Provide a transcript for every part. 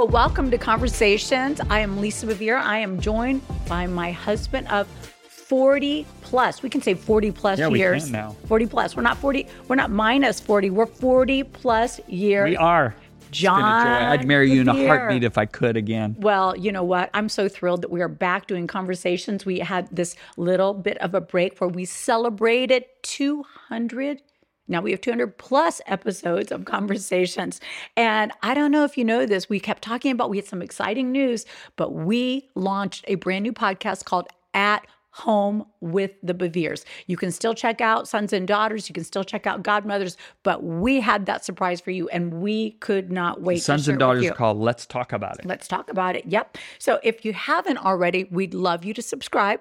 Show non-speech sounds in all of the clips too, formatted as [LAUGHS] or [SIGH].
Well, welcome to Conversations. I am Lisa Bevere. I am joined by my husband of 40 plus. We can say 40 plus Yeah, we years. can now. 40 plus. We're not 40, we're not minus 40. We're 40 plus years. We are. It's been a joy. John I'd marry you in a heartbeat if I could again. Well, you know what? I'm so thrilled that we are back doing conversations. We had this little bit of a break where we celebrated 200. Now we have 200 plus episodes of conversations. And I don't know if you know this, we kept talking about, we had some exciting news, but we launched a brand new podcast called At Home with the Beveres. You can still check out Sons and Daughters, you can still check out Godmothers, but we had that surprise for you and we could not wait. to Sons and daughters called Let's Talk About It. Let's talk about it. Yep. So if you haven't already, we'd love you to subscribe.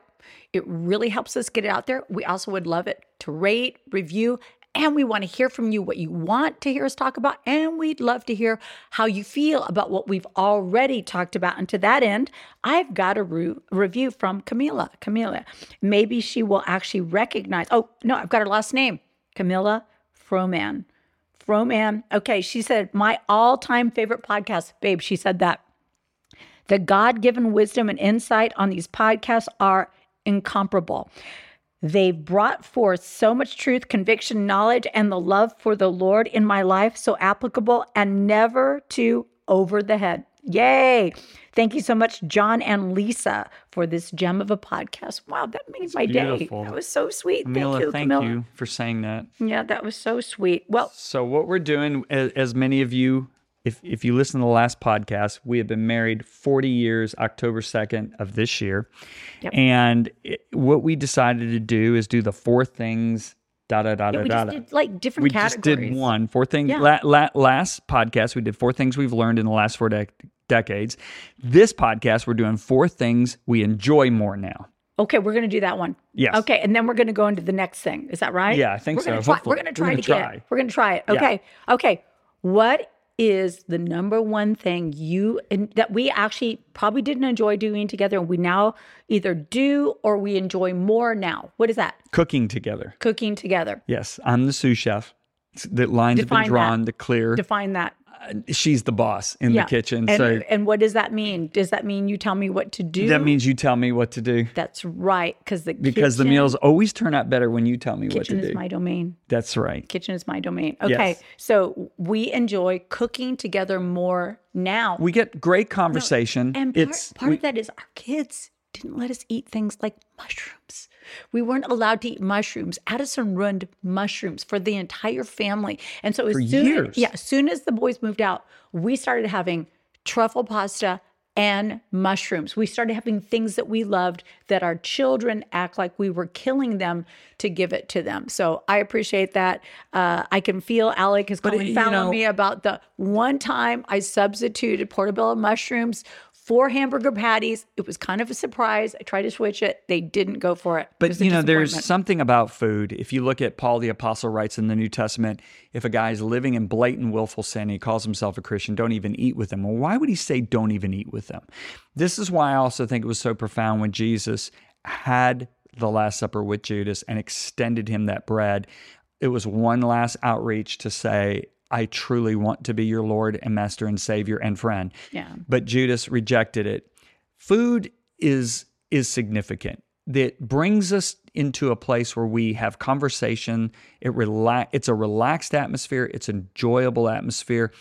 It really helps us get it out there. We also would love it to rate, review, and we want to hear from you what you want to hear us talk about. And we'd love to hear how you feel about what we've already talked about. And to that end, I've got a re- review from Camila. Camila, maybe she will actually recognize. Oh, no, I've got her last name Camilla Froman. Froman. Okay, she said, my all time favorite podcast. Babe, she said that. The God given wisdom and insight on these podcasts are incomparable. They've brought forth so much truth, conviction, knowledge, and the love for the Lord in my life, so applicable and never too over the head. Yay. Thank you so much, John and Lisa, for this gem of a podcast. Wow, that made my beautiful. day. That was so sweet. Camila, thank you, thank Camilla. you for saying that. Yeah, that was so sweet. Well, So what we're doing, as, as many of you, if if you listen to the last podcast, we have been married 40 years, October 2nd of this year, Yep. and it, what we decided to do is do the four things. Da da da da we da. just did like different we categories. just did one four things. Yeah. La, la, last podcast we did four things we've learned in the last four dec decades. This podcast we're doing four things we enjoy more now. Okay, we're going to do that one. Yes. Okay, and then we're going to go into the next thing. Is that right? Yeah, I think we're Gonna so. try, we're going to We're try gonna try. We're going to try it. Yeah. Okay. Okay. What is the number one thing you and that we actually probably didn't enjoy doing together, and we now either do or we enjoy more now? What is that? Cooking together. Cooking together. Yes, I'm the sous chef. The lines Define have been drawn that. to clear. Define that. She's the boss in Yeah. the kitchen. And, so and what does that mean? Does that mean you tell me what to do? that means you tell me what to do. that's right because the Because the meals always turn out better when you tell me what to do. kitchen is my domain. That's right. kitchen is my domain. Okay. Yes. So we enjoy cooking together more now. We get great conversation. and part, it's part we- of that is our kids didn't let us eat things like mushrooms. We weren't allowed to eat mushrooms. Addison ruined mushrooms for the entire family. And so as For soon years. yeah, as soon as the boys moved out, we started having truffle pasta and mushrooms. We started having things that we loved that our children act like we were killing them to give it to them. So I appreciate that. Uh, I can feel Alec is calling foul on me about the one time I substituted portobello mushrooms for hamburger patties. It was kind of a surprise. I tried to switch it. They didn't go for it. It But a you know, there's something about food. If you look at Paul the Apostle writes in the New Testament, if a guy's living in blatant willful sin, he calls himself a Christian, don't even eat with them. Well, why would he say don't even eat with them? This is why I also think it was so profound when Jesus had the Last Supper with Judas and extended him that bread. It was one last outreach to say, I truly want to be your Lord and Master and Savior and friend. Yeah. But Judas rejected it. Food is is significant. That brings us into a place where we have conversation. It relax. It's a relaxed atmosphere. It's an enjoyable atmosphere,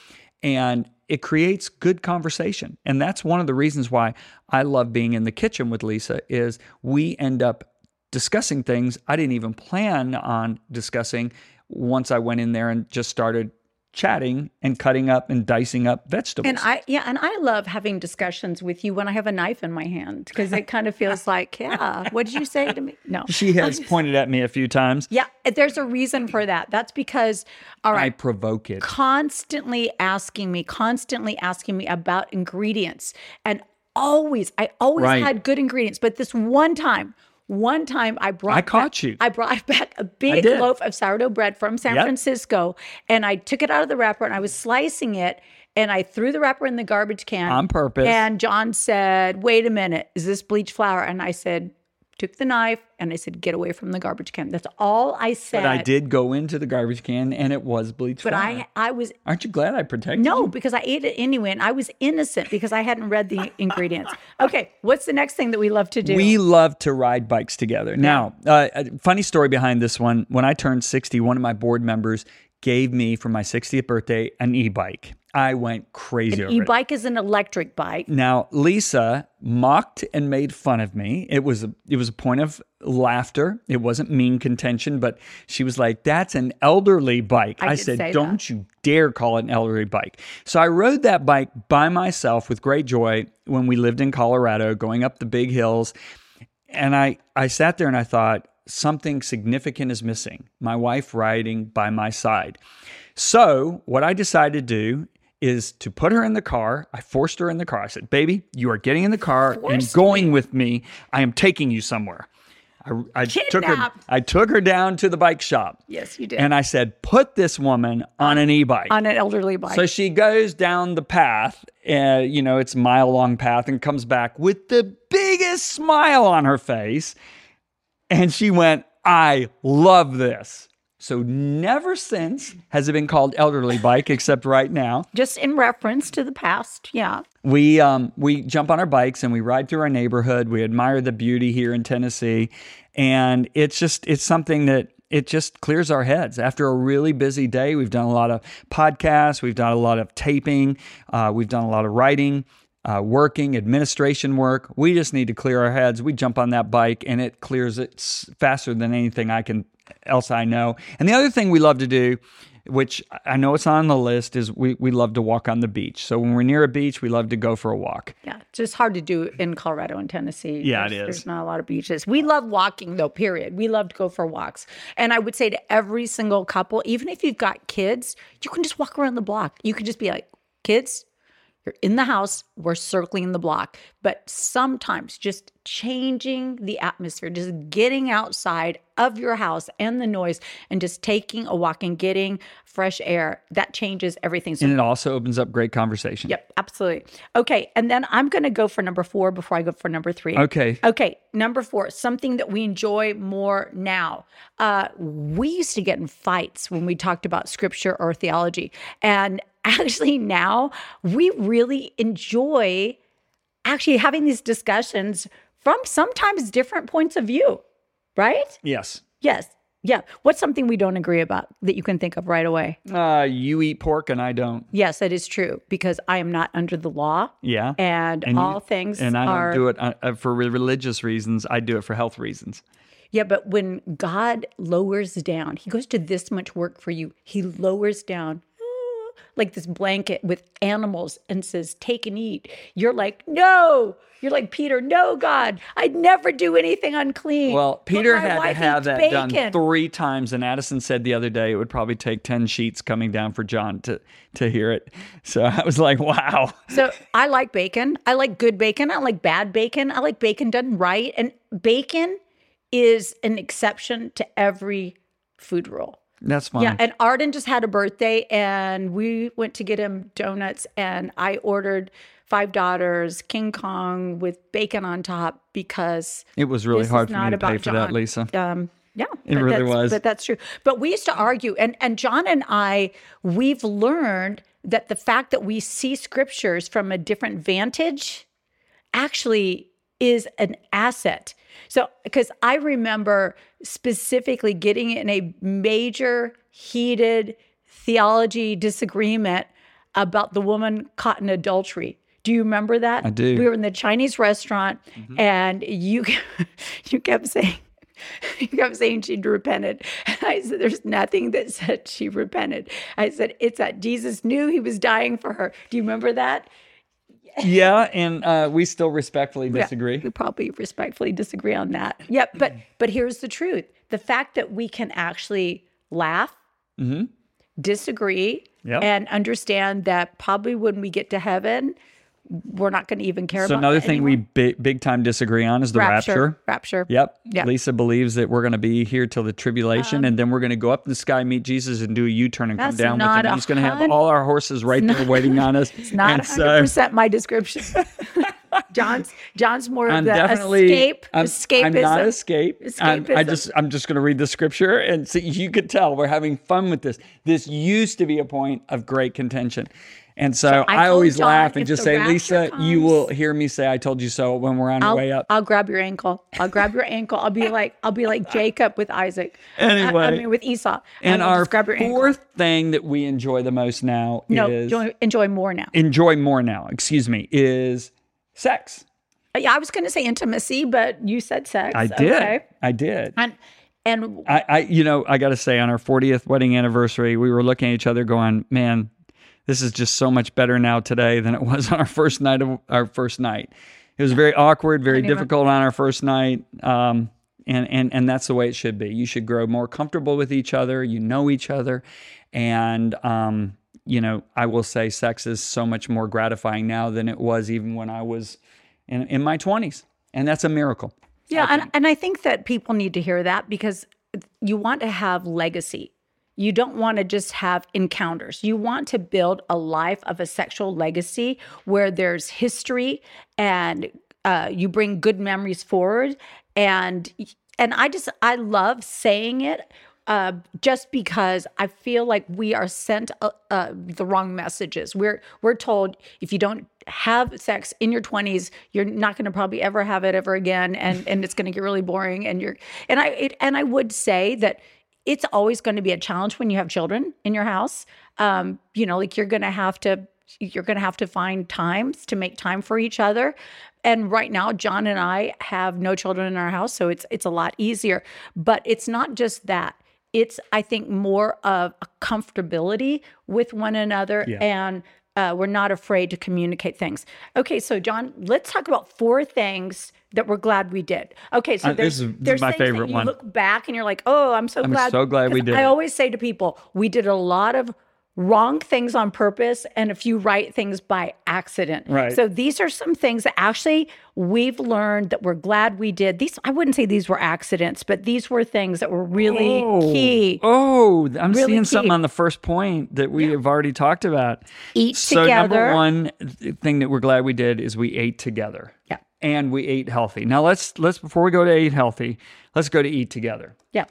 and it creates good conversation. And that's one of the reasons why I love being in the kitchen with Lisa. Is we end up discussing things I didn't even plan on discussing. Once I went in there and just started chatting and cutting up and dicing up vegetables. And I yeah, and I love having discussions with you when I have a knife in my hand because it kind of feels like, yeah, what did you say to me? No. She has [LAUGHS] pointed at me a few times. Yeah, there's a reason for that. That's because all I provoke it. constantly asking me, constantly asking me about ingredients. And always, I always Right. had good ingredients. But this one time, one time I brought I caught back- you. I brought [LAUGHS] back a big loaf of sourdough bread from San Yep. Francisco and I took it out of the wrapper and I was slicing it and I threw the wrapper in the garbage can On purpose. And John said, "Wait a minute, is this bleach flour?" And I said, took the knife, and I said, "Get away from the garbage can." That's all I said. But I did go into the garbage can and it was bleach But flour. I, I was Aren't you glad I protected no, you? because I ate it anyway, and I was innocent because I hadn't read the [LAUGHS] ingredients. Okay, what's the next thing that we love to do? We love to ride bikes together. Now, uh, a funny story behind this one. When I turned 60, one of my board members gave me for my 60th birthday an e-bike. I went crazy over. E-bike is an electric bike. Now, Lisa mocked and made fun of me. It was a, it was a point of laughter. It wasn't mean contention, but she was like, "That's an elderly bike." I, did said, "Don't you dare call it an elderly bike." So I rode that bike by myself with great joy when we lived in Colorado, going up the big hills. And I I sat there and I thought something significant is missing. My wife riding by my side. So, what I decided to do is to put her in the car. I forced her in the car. I said, Baby, you are getting in the car and Forced going with me. I am taking you somewhere. I, I took her I took her down to the bike shop. Yes, you did. And I said, put this woman on an e-bike. on an elderly bike. So she goes down the path, uh, you know, it's a mile long path, and comes back with the biggest smile on her face. And she went, I love this. So never since has it been called elderly bike, except right now. Just in reference to the past, yeah. We um we jump on our bikes and we ride through our neighborhood. We admire the beauty here in Tennessee, and it's just it's something that it just clears our heads after a really busy day. We've done a lot of podcasts, we've done a lot of taping, uh, we've done a lot of writing. Uh, working administration work we just need to clear our heads we jump on that bike and it clears it faster than anything i can else i know and the other thing we love to do which I know it's on the list, is we, we love to walk on the beach. So when we're near a beach, we love to go for a walk. Yeah, it's just hard to do in Colorado and Tennessee. Yeah, it There's- is. There's not a lot of beaches. We love walking though, period. We love to go for walks. And I would say to every single couple, even if you've got kids, you can just walk around the block. You can just be like, kids, you're in the house, we're circling the block. But sometimes just changing the atmosphere, just getting outside of your house and the noise and just taking a walk and getting fresh air, that changes everything. So And it also opens up great conversation. Yep, absolutely. Okay, and then I'm going to go for number four before I go for number three. Okay. Okay, number four, something that we enjoy more now. Uh, we used to get in fights when we talked about scripture or theology. And actually, now we really enjoy actually having these discussions from sometimes different points of view, right? Yes. Yes. Yeah. What's something we don't agree about that you can think of right away? Uh, you eat pork and I don't. Yes, that is true because I am not under the law. Yeah. And, And you- all things and I are don't do it uh, uh, for religious reasons. I do it for health reasons. Yeah, but when God lowers down, he goes to this much work for you. He lowers down like this blanket with animals and says, Take and eat. You're like, No. You're like, Peter, no, God, I'd never do anything unclean. Well, Peter had to have that done three times, and Addison said the other day it would probably take ten sheets coming down for John to to hear it. So I was like, wow. So I like bacon. I like good bacon. I like bad bacon. I like bacon done right. And bacon is an exception to every food rule. That's fine. Yeah, and Arden just had a birthday, and we went to get him donuts, and I ordered Five Daughters King Kong with bacon on top because it was really hard for me to pay for that, Lisa. um, yeah, It really was. But that's true. But we used to argue, and and John and I, we've learned that the fact that we see scriptures from a different vantage actually is an asset. So, because I remember specifically getting in a major heated theology disagreement about the woman caught in adultery. Do you remember that? I do. We were in the Chinese restaurant, mm-hmm. and you [LAUGHS] you kept saying. [LAUGHS] You kept saying she'd repented. And I said, There's nothing that said she repented. I said, It's that Jesus knew he was dying for her. Do you remember that? Yeah, and uh, we still respectfully Yeah, disagree. we probably respectfully disagree on that. Yep, but but here's the truth: the fact that we can actually laugh, disagree, Mm-hmm. Yep. and understand that probably when we get to heaven, we're not going to even care So another thing anymore. we big, big time disagree on is the rapture. rapture. Yep. Yeah. Lisa believes that we're going to be here till the tribulation, and then we're going to go up in the sky, meet Jesus, and do a U-turn and come Um, down with him. He's going to have all our horses right there waiting on us. [LAUGHS] It's not and 100 percent my description. [LAUGHS] John's John's more I'm of the definitely escape. I'm, escapism. I'm not escape. I'm, I just I'm just going to read the scripture and see. You could tell we're having fun with this. This used to be a point of great contention, and so, I I, always laugh and just say, Lisa, you will hear me say, "I told you so" when we're on our I'll, way up. I'll grab your ankle. I'll grab your ankle. I'll be like I'll be like Jacob with Isaac. I- I, mean with Esau. and I'll our your ankle. fourth thing that we enjoy the most now No, is enjoy, enjoy more now. enjoy more now. Excuse me, is sex. Uh, yeah, I was going to say intimacy, but you said sex. I did. Okay. I did. And and I, I, you know, I got to say, on our 40th wedding anniversary, we were looking at each other, going, "Man, this is just so much better now today than it was [LAUGHS] on our first night of our first night." It was very awkward, very difficult on our first night, um, and and and that's the way it should be. You should grow more comfortable with each other. You know each other, and um, you know, I will say, sex is so much more gratifying now than it was even when I was in in my 20s, and that's a miracle. Yeah, and, and I think that people need to hear that because you want to have legacy. You don't want to just have encounters. You want to build a life of a sexual legacy where there's history and uh, you bring good memories forward. And and I just I love saying it uh, just because I feel like we are sent uh, uh, the wrong messages. We're we're told if you don't have sex in your 20s, you're not going to probably ever have it ever again, and and it's going to get really boring. And you're and I it, and I would say that it's always going to be a challenge when you have children in your house. Um, you know, like you're going to have to you're going to have to find times to make time for each other. And right now, John and I have no children in our house, so it's it's a lot easier. But it's not just that. It's I think more of a comfortability with one another, Yeah. and uh, we're not afraid to communicate things. Okay, so John, let's talk about four things that we're glad we did. Okay, so Uh, there's, this is- this is there's my favorite you one. Look back and you're like, oh, I'm so I'm glad. so glad we did I always say to people, we did a lot of wrong things on purpose and a few right things by accident. Right. So these are some things that actually we've learned that we're glad we did. These I wouldn't say these were accidents, but these were things that were really key. Oh, I'm Really seeing something on the first point that we have already talked about. Eat together. so together. number one thing that we're glad we did is we ate together. Yeah. And we ate healthy. Now let's let's before we go to eat healthy, let's go to eat together. Yeah.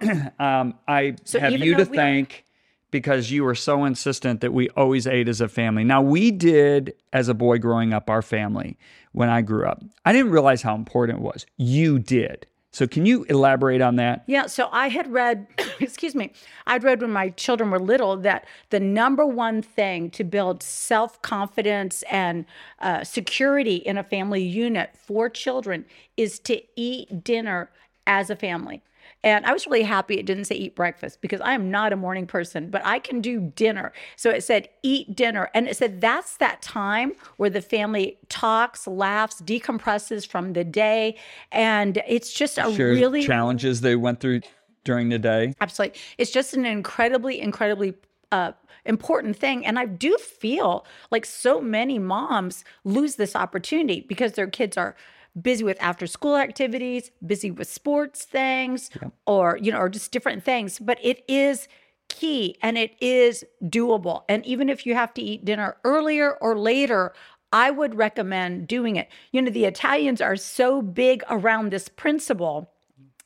[CLEARS THROAT] Um, I So have you to thank because you were so insistent that we always ate as a family. Now we did as a boy growing up, our family when I grew up. I didn't realize how important it was. You did. So can you elaborate on that? Yeah, so I had read, [COUGHS] excuse me, I'd read when my children were little that the number one thing to build self confidence and uh, security in a family unit for children is to eat dinner as a family. And I was really happy it didn't say eat breakfast because I am not a morning person, but I can do dinner. So it said eat dinner. And it said that's that time where the family talks, laughs, decompresses from the day. And it's just a Share really challenges they went through during the day. Absolutely. It's just an incredibly, incredibly uh, important thing. And I do feel like so many moms lose this opportunity because their kids are busy with after school activities, busy with sports things, or, you know, or just different things. But it is key and it is doable. And even if you have to eat dinner earlier or later, I would recommend doing it. You know, the Italians are so big around this principle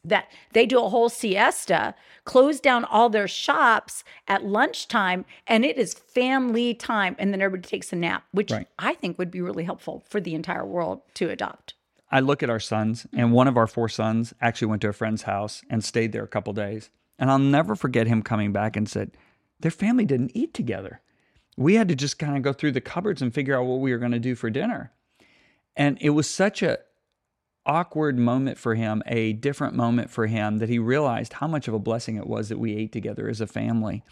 that they do a whole siesta, close down all their shops at lunchtime, and it is family time. And then everybody takes a nap, which Right. I think would be really helpful for the entire world to adopt. I look at our sons, and one of our four sons actually went to a friend's house and stayed there a couple days. And I'll never forget him coming back and said, Their family didn't eat together. We had to just kind of go through the cupboards and figure out what we were going to do for dinner. And it was such a awkward moment for him, a different moment for him that he realized how much of a blessing it was that we ate together as a family.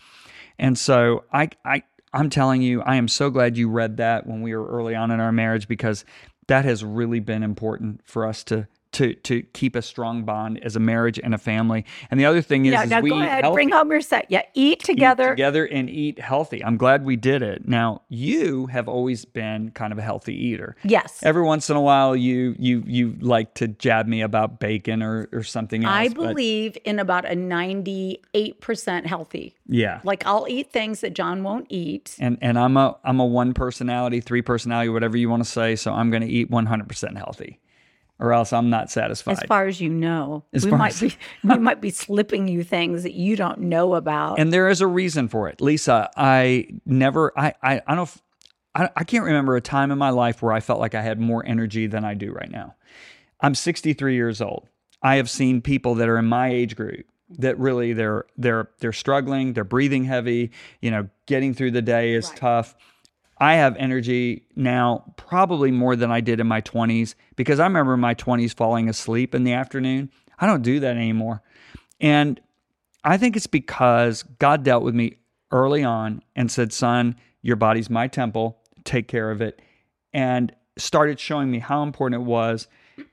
And so I I I'm telling you, I am so glad you read that when we were early on in our marriage because that has really been important for us to to to keep a strong bond as a marriage and a family. And the other thing is, Yeah, is now we go ahead, bring home your set. Yeah, eat Eat together. together and eat healthy. I'm glad we did it. Now, you have always been kind of a healthy eater. Yes. Every once in a while, you you you like to jab me about bacon or or something else. I but believe in about a 98% healthy. yeah. Like I'll eat things that John won't eat. and and I'm a I'm a one personality, three personality, whatever you want to say. So I'm going to eat 100% healthy, or else I'm not satisfied. As far as you know, As we might as- be [LAUGHS] we might be slipping you things that you don't know about. and there is a reason for it, Lisa. I never I I, I don't f- I, I can't remember a time in my life where I felt like I had more energy than I do right now. I'm 63 years old. I have seen people that are in my age group that really they're they're they're struggling, they're breathing heavy, you know, getting through the day is tough. I have energy now probably more than I did in my 20s because I remember my 20s falling asleep in the afternoon. I don't do that anymore. And I think it's because God dealt with me early on and said, Son, your body's my temple, take care of it. And started showing me how important it was.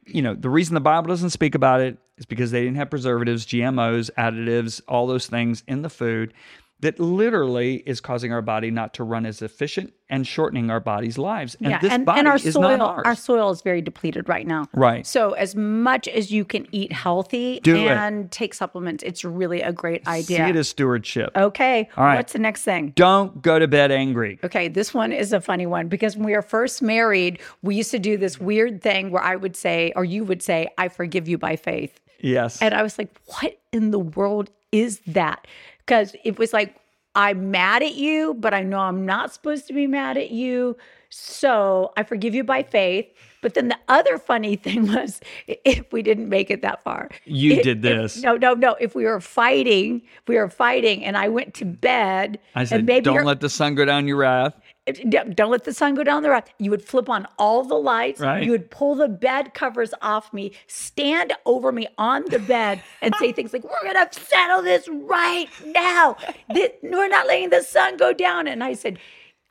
You know, the reason the Bible doesn't speak about it is because they didn't have preservatives, GMOs, additives, all those things in the food that literally is causing our body not to run as efficient and shortening our body's lives. And yeah, this and, body and our is soil, our soil is very depleted right now. Right. So as much as you can eat healthy Do it. and take supplements, it's really a great idea. See it as stewardship. okay. All right. What's the next thing? Don't go to bed angry. Okay, this one is a funny one because when we were first married, we used to do this weird thing where I would say, or you would say, I forgive you by faith. Yes. And I was like, what in the world is that? Because it was like, I'm mad at you, but I know I'm not supposed to be mad at you. So I forgive you by faith. But then the other funny [LAUGHS] thing was if we didn't make it that far. You If- did if- this. no, no, no. If we were fighting, we were fighting, and I went to bed. I said, and maybe don't let the sun go down your wrath. Don't let the sun go down the road. You would flip on all the lights. Right. You would pull the bed covers off me, stand over me on the bed, and say things like, "We're gonna settle this right now. This, we're not letting the sun go down." And I said,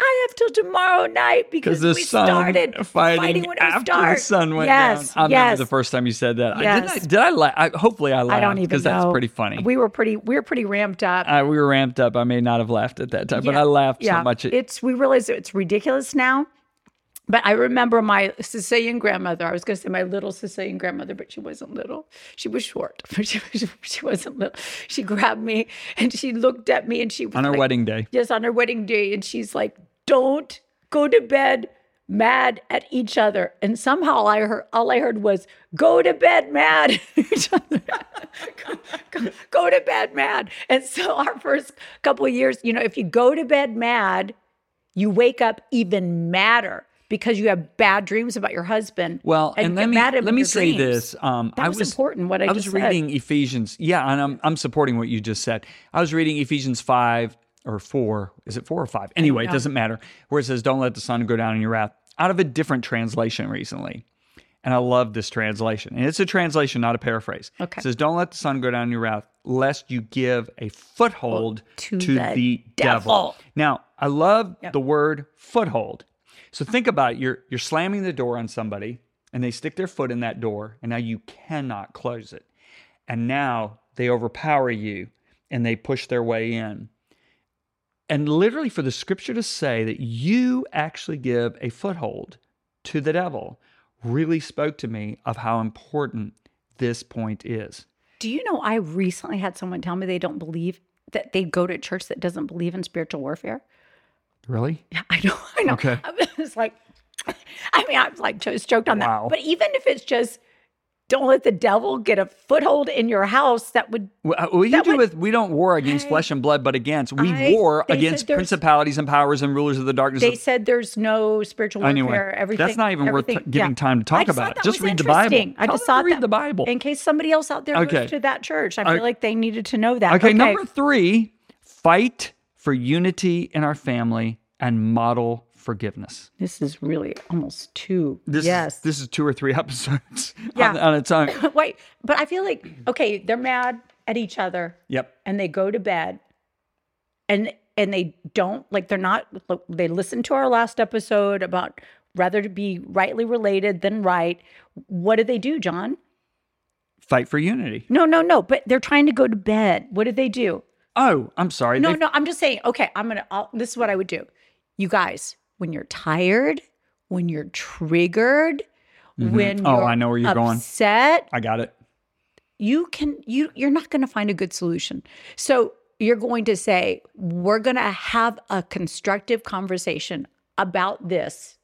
"I have till tomorrow night because the we sun started fighting, when it after started." the sun went yes, down. I yes. remember the first time you said that. I, did I, did I laugh? I, hopefully I laughed I don't even because that's pretty funny. We were pretty. We were pretty ramped up. Uh, we were ramped up. I may not have laughed at that time, but I laughed yeah. so much. It, it's we realize it's ridiculous now. But I remember my Sicilian grandmother. I was going to say my little Sicilian grandmother, but she wasn't little. She was short, [LAUGHS] but she, was- she wasn't little. She grabbed me and she looked at me and she was on our like, wedding day. Yes, on her wedding day, and she's like, "Don't go to bed mad at each other." And somehow I heard all I heard was, "Go to bed mad." at [LAUGHS] each other. go, [LAUGHS] go- go to bed mad. And so our first couple of years, you know, if you go to bed mad, you wake up even madder because you have bad dreams about your husband. Well, and, you let me mad at him let me say dreams. this. Um, That I was was important, what I was just said. reading Ephesians. Yeah, and I'm I'm supporting what you just said. I was reading Ephesians five or four. Is it four or five? Anyway, it doesn't matter. Where it says, "Don't let the sun go down in your wrath." Out of a different translation recently, and I love this translation. And it's a translation, not a paraphrase. Okay. It says, "Don't let the sun go down in your wrath, lest you give a foothold to to, the the, devil." devil." Now, I love the word foothold. So think about it. You're you're slamming the door on somebody and they stick their foot in that door and now you cannot close it. And now they overpower you and they push their way in. And literally for the scripture to say that you actually give a foothold to the devil really spoke to me of how important this point is. Do you know I recently had someone tell me they don't believe that they go to a church that doesn't believe in spiritual warfare? Really? Yeah, I know. [LAUGHS] I know. Okay. I was like, I mean, I was like just joked on Wow. that. But even if it's just don't let the devil get a foothold in your house, that would Well, uh, we That do would- with we don't war against flesh and blood, but against we I- war against principalities and powers and rulers of the darkness. they of, said there's no spiritual warfare. Anyway, everything. that's not even worth t- giving yeah. time to talk about it. Just read the Bible. I just thought read that the Bible. in case somebody else out there Okay. goes to that church. I Okay. feel like they needed to know that. okay, number three: fight for unity in our family and model forgiveness. This is really almost two. This yes. is, this is two or three [LAUGHS] episodes Yeah. on, on its own. [LAUGHS] Wait, but I feel like okay, they're mad at each other. Yep. and they go to bed and and they don't like they're not they listen to our last episode about rather to be rightly related than right what do they do john Fight for unity. No, no, no. But they're trying to go to bed. What do they do? Oh, I'm sorry. No, They- no. I'm just saying. Okay, I'm gonna. I'll, this is what I would do. You guys, when you're tired, when you're triggered, mm-hmm. when Oh, you're I know where you're going. upset, I got it. you can you you're not going to find a good solution. So you're going to say we're going to have a constructive conversation about this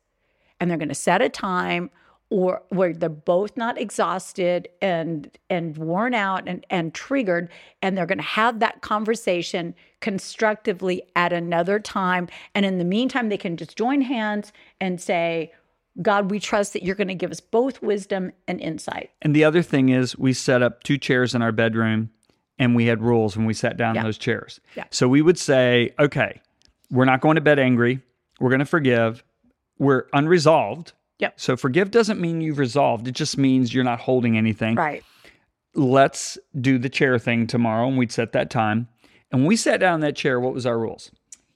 and they're going to set a time or where they're both not exhausted and and worn out and and triggered and they're going to have that conversation constructively at another time and in the meantime they can just join hands and say God, we trust that you're going to give us both wisdom and insight. And the other thing is, we set up two chairs in our bedroom and we had rules when we sat down in those chairs. Yeah. So we would say, okay, we're not going to bed angry. We're going to forgive. We're unresolved. Yep. So forgive doesn't mean you've resolved. It just means you're not holding anything. Right. Let's do the chair thing tomorrow. And we'd set that time. And when we sat down in that chair, what was our rules?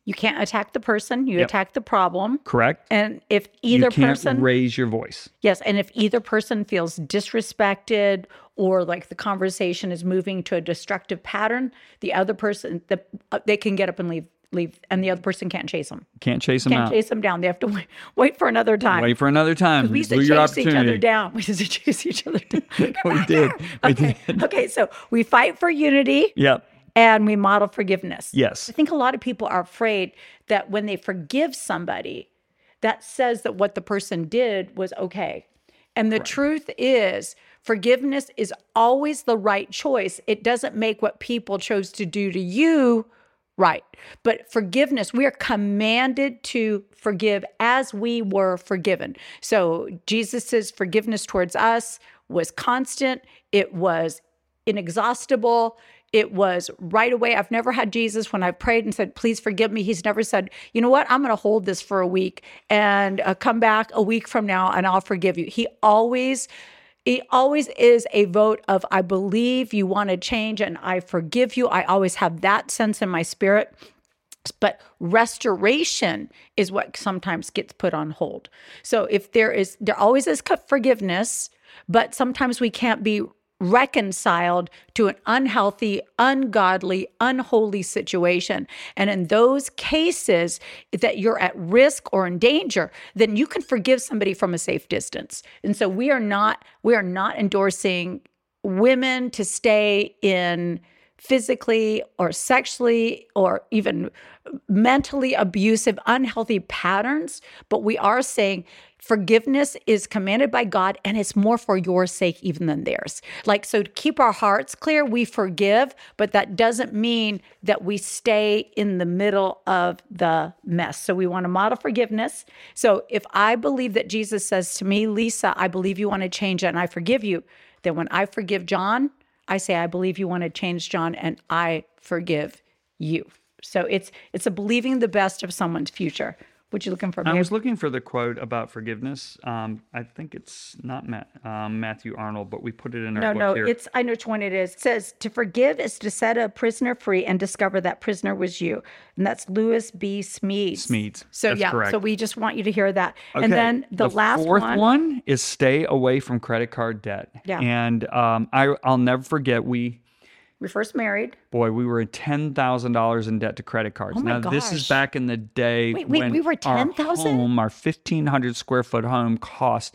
You can't attack the person, you Yep. attack the problem. Correct? And if either you can't person, raise your voice. yes, and if either person feels disrespected or like the conversation is moving to a destructive pattern, the other person, the, uh, they can get up and leave, leave, and the other person can't chase them. Can't chase them Can't out. chase them down. They have to [LAUGHS] wait, wait for another time. Wait for another time. [LAUGHS] we used to chase each other down. [LAUGHS] We used to chase each other down. We did. We okay. did. okay, so we fight for unity Yep. and we model forgiveness. Yes. I think a lot of people are afraid that when they forgive somebody, that says that what the person did was okay. And the truth is, forgiveness is always the right choice. It doesn't make what people chose to do to you right. But forgiveness, we are commanded to forgive as we were forgiven. So Jesus's forgiveness towards us was constant, it was inexhaustible. It was right away. I've never had Jesus when I've prayed and said, please forgive me. He's never said, you know what? I'm going to hold this for a week and uh, come back a week from now and I'll forgive you. He always, he always is a vote of, I believe you want to change and I forgive you. I always have that sense in my spirit but restoration is what sometimes gets put on hold. So if there is there always is forgiveness, but sometimes we can't be reconciled to an unhealthy, ungodly, unholy situation. And in those cases that you're at risk or in danger, then you can forgive somebody from a safe distance. And so we are not we are not endorsing women to stay in physically or sexually or even mentally abusive, unhealthy patterns. But we are saying forgiveness is commanded by God and it's more for your sake even than theirs. Like, so to keep our hearts clear, we forgive, but that doesn't mean that we stay in the middle of the mess. So we want to model forgiveness. So if I believe that Jesus says to me, Lisa, I believe you want to change and I forgive you, then when I forgive John, I say, I believe you want to change John and I forgive you. So it's it's a believing the best of someone's future. What you looking for? I was looking for the quote about forgiveness. Um, I think it's not Matt, um, Matthew Arnold, but we put it in our no, book no, here. it's I know which one it is. It says to forgive is to set a prisoner free and discover that prisoner was you, and that's Lewis B. Smedes. Smedes. So That's yeah, correct. so we just want you to hear that. Okay, And then the, last fourth one, is stay away from credit card debt. Yeah. And um, I, I'll never forget we we first married. boy we were ten thousand dollars in debt to credit cards. Oh my now this is back in the day Wait, wait, when we were our 10,000? home, our fifteen hundred square foot home, cost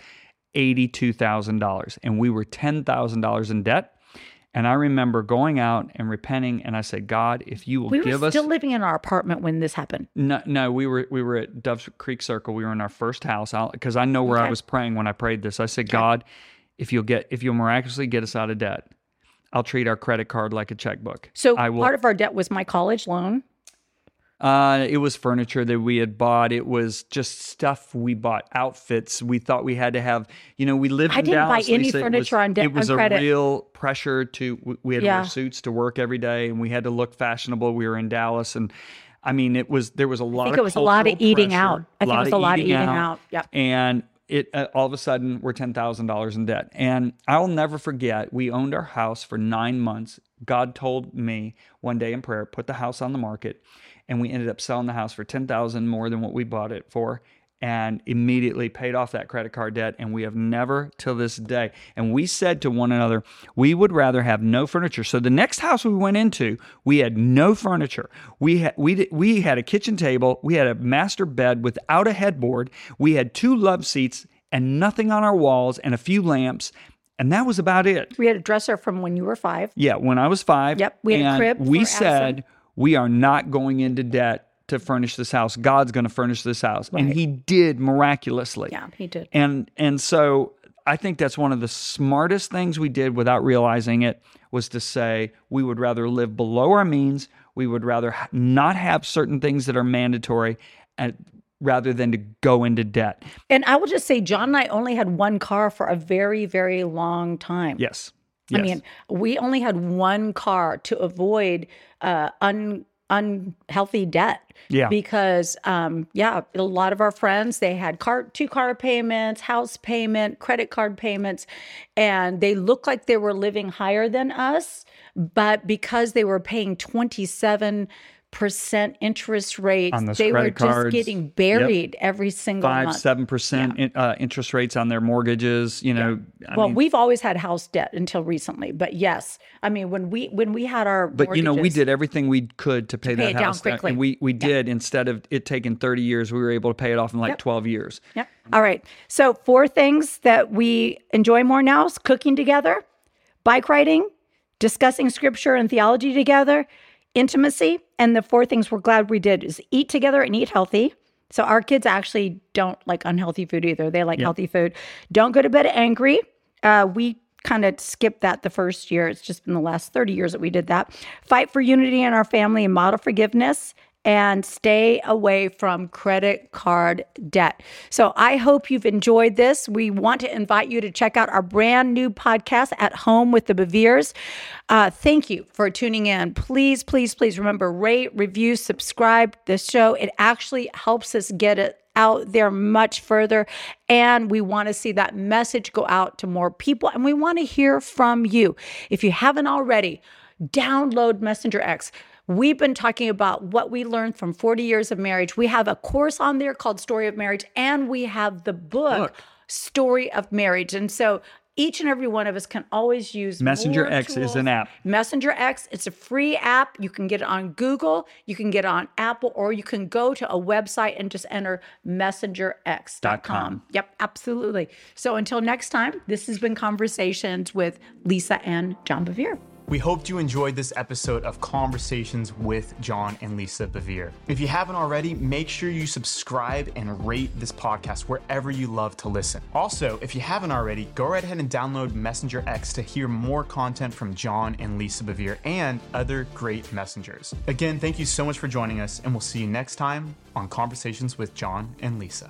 eighty two thousand dollars, and we were ten thousand dollars in debt. And I remember going out and repenting, and I said, God, if you will We give were us still living in our apartment when this happened. No, no, we were we were at Dove's Creek Circle. We were in our first house because I know where I was praying when I prayed this. I said, God, if you'll get if you'll miraculously get us out of debt, I'll treat our credit card like a checkbook. So I will. part of our debt was my college loan. uh, it was furniture that we had bought. It was just stuff we bought, outfits we thought we had to have. You know, we lived. I in didn't buy Dallas, any Lisa. Furniture was, on debt- It was a credit. real pressure to. we- had to wear suits to work every day, and we had to look fashionable. We were in Dallas, and I mean, it was there was a lot. I think of it was a lot of eating pressure, out. I think it was a lot of eating out. Yep. and it uh, all of a sudden we're ten thousand dollars in debt. And I'll never forget. We owned our house for nine months. God told me one day in prayer, put the house on the market, and we ended up selling the house for ten thousand more than what we bought it for. And immediately paid off that credit card debt. And we have never till this day. And we said to one another, we would rather have no furniture. So the next house we went into, we had no furniture. We had we we had a kitchen table, we had a master bed without a headboard, we had two love seats and nothing on our walls and a few lamps. And that was about it. We had a dresser from when you were five. Yeah, when I was five. Yep, we had a crib We said we are not going into debt to furnish this house. God's going to furnish this house, and He did miraculously. Yeah, he did. And and so I think that's one of the smartest things we did without realizing it was to say we would rather live below our means. We would rather not have certain things that are mandatory, and rather than to go into debt. And I will just say, John and I only had one car for a very, very long time. Yes. I mean, we only had one car to avoid uh, un unhealthy debt. Yeah. Because um, yeah, a lot of our friends they had car two car payments, house payment, credit card payments, and they looked like they were living higher than us, but because they were paying twenty seven percent interest rates, they were credit just cards. getting buried every single five month. seven percent in- uh, interest rates on their mortgages. You know, I well, mean, we've always had house debt until recently, but yes, I mean when we when we had our but you know, we did everything we could to pay, pay that it down quickly. and we we did instead of it taking thirty years, we were able to pay it off in like Yep. twelve years. Yep. All right. So four things that we enjoy more now is cooking together, bike riding, discussing scripture and theology together, intimacy, and the four things we're glad we did is eat together and eat healthy. So our kids actually don't like unhealthy food either. They like healthy food. Don't go to bed angry. Uh, we kind of skipped that the first year. It's just been the last 30 years that we did that. Fight for unity in our family and model forgiveness and stay away from credit card debt. So I hope you've enjoyed this. We want to invite you to check out our brand new podcast at home with the Beveres. Uh, thank you for tuning in. Please, please, please remember rate, review, subscribe the show. It actually helps us get it out there much further. And we want to see that message go out to more people. And we want to hear from you. If you haven't already, download Messenger X. We've been talking about what we learned from 40 years of marriage. We have a course on there called Story of Marriage, and we have the book, Story of Marriage. And so each and every one of us can always use Messenger X is an app. Messenger X, it's a free app. You can get it on Google, you can get it on Apple, or you can go to a website and just enter messengerx.com. com. Yep, absolutely. So until next time, this has been Conversations with Lisa and John Bevere. We hoped you enjoyed this episode of Conversations with John and Lisa Bevere. If you haven't already, make sure you subscribe and rate this podcast wherever you love to listen. Also, if you haven't already, go right ahead and download Messenger X to hear more content from John and Lisa Bevere and other great messengers. Again, thank you so much for joining us, and we'll see you next time on Conversations with John and Lisa.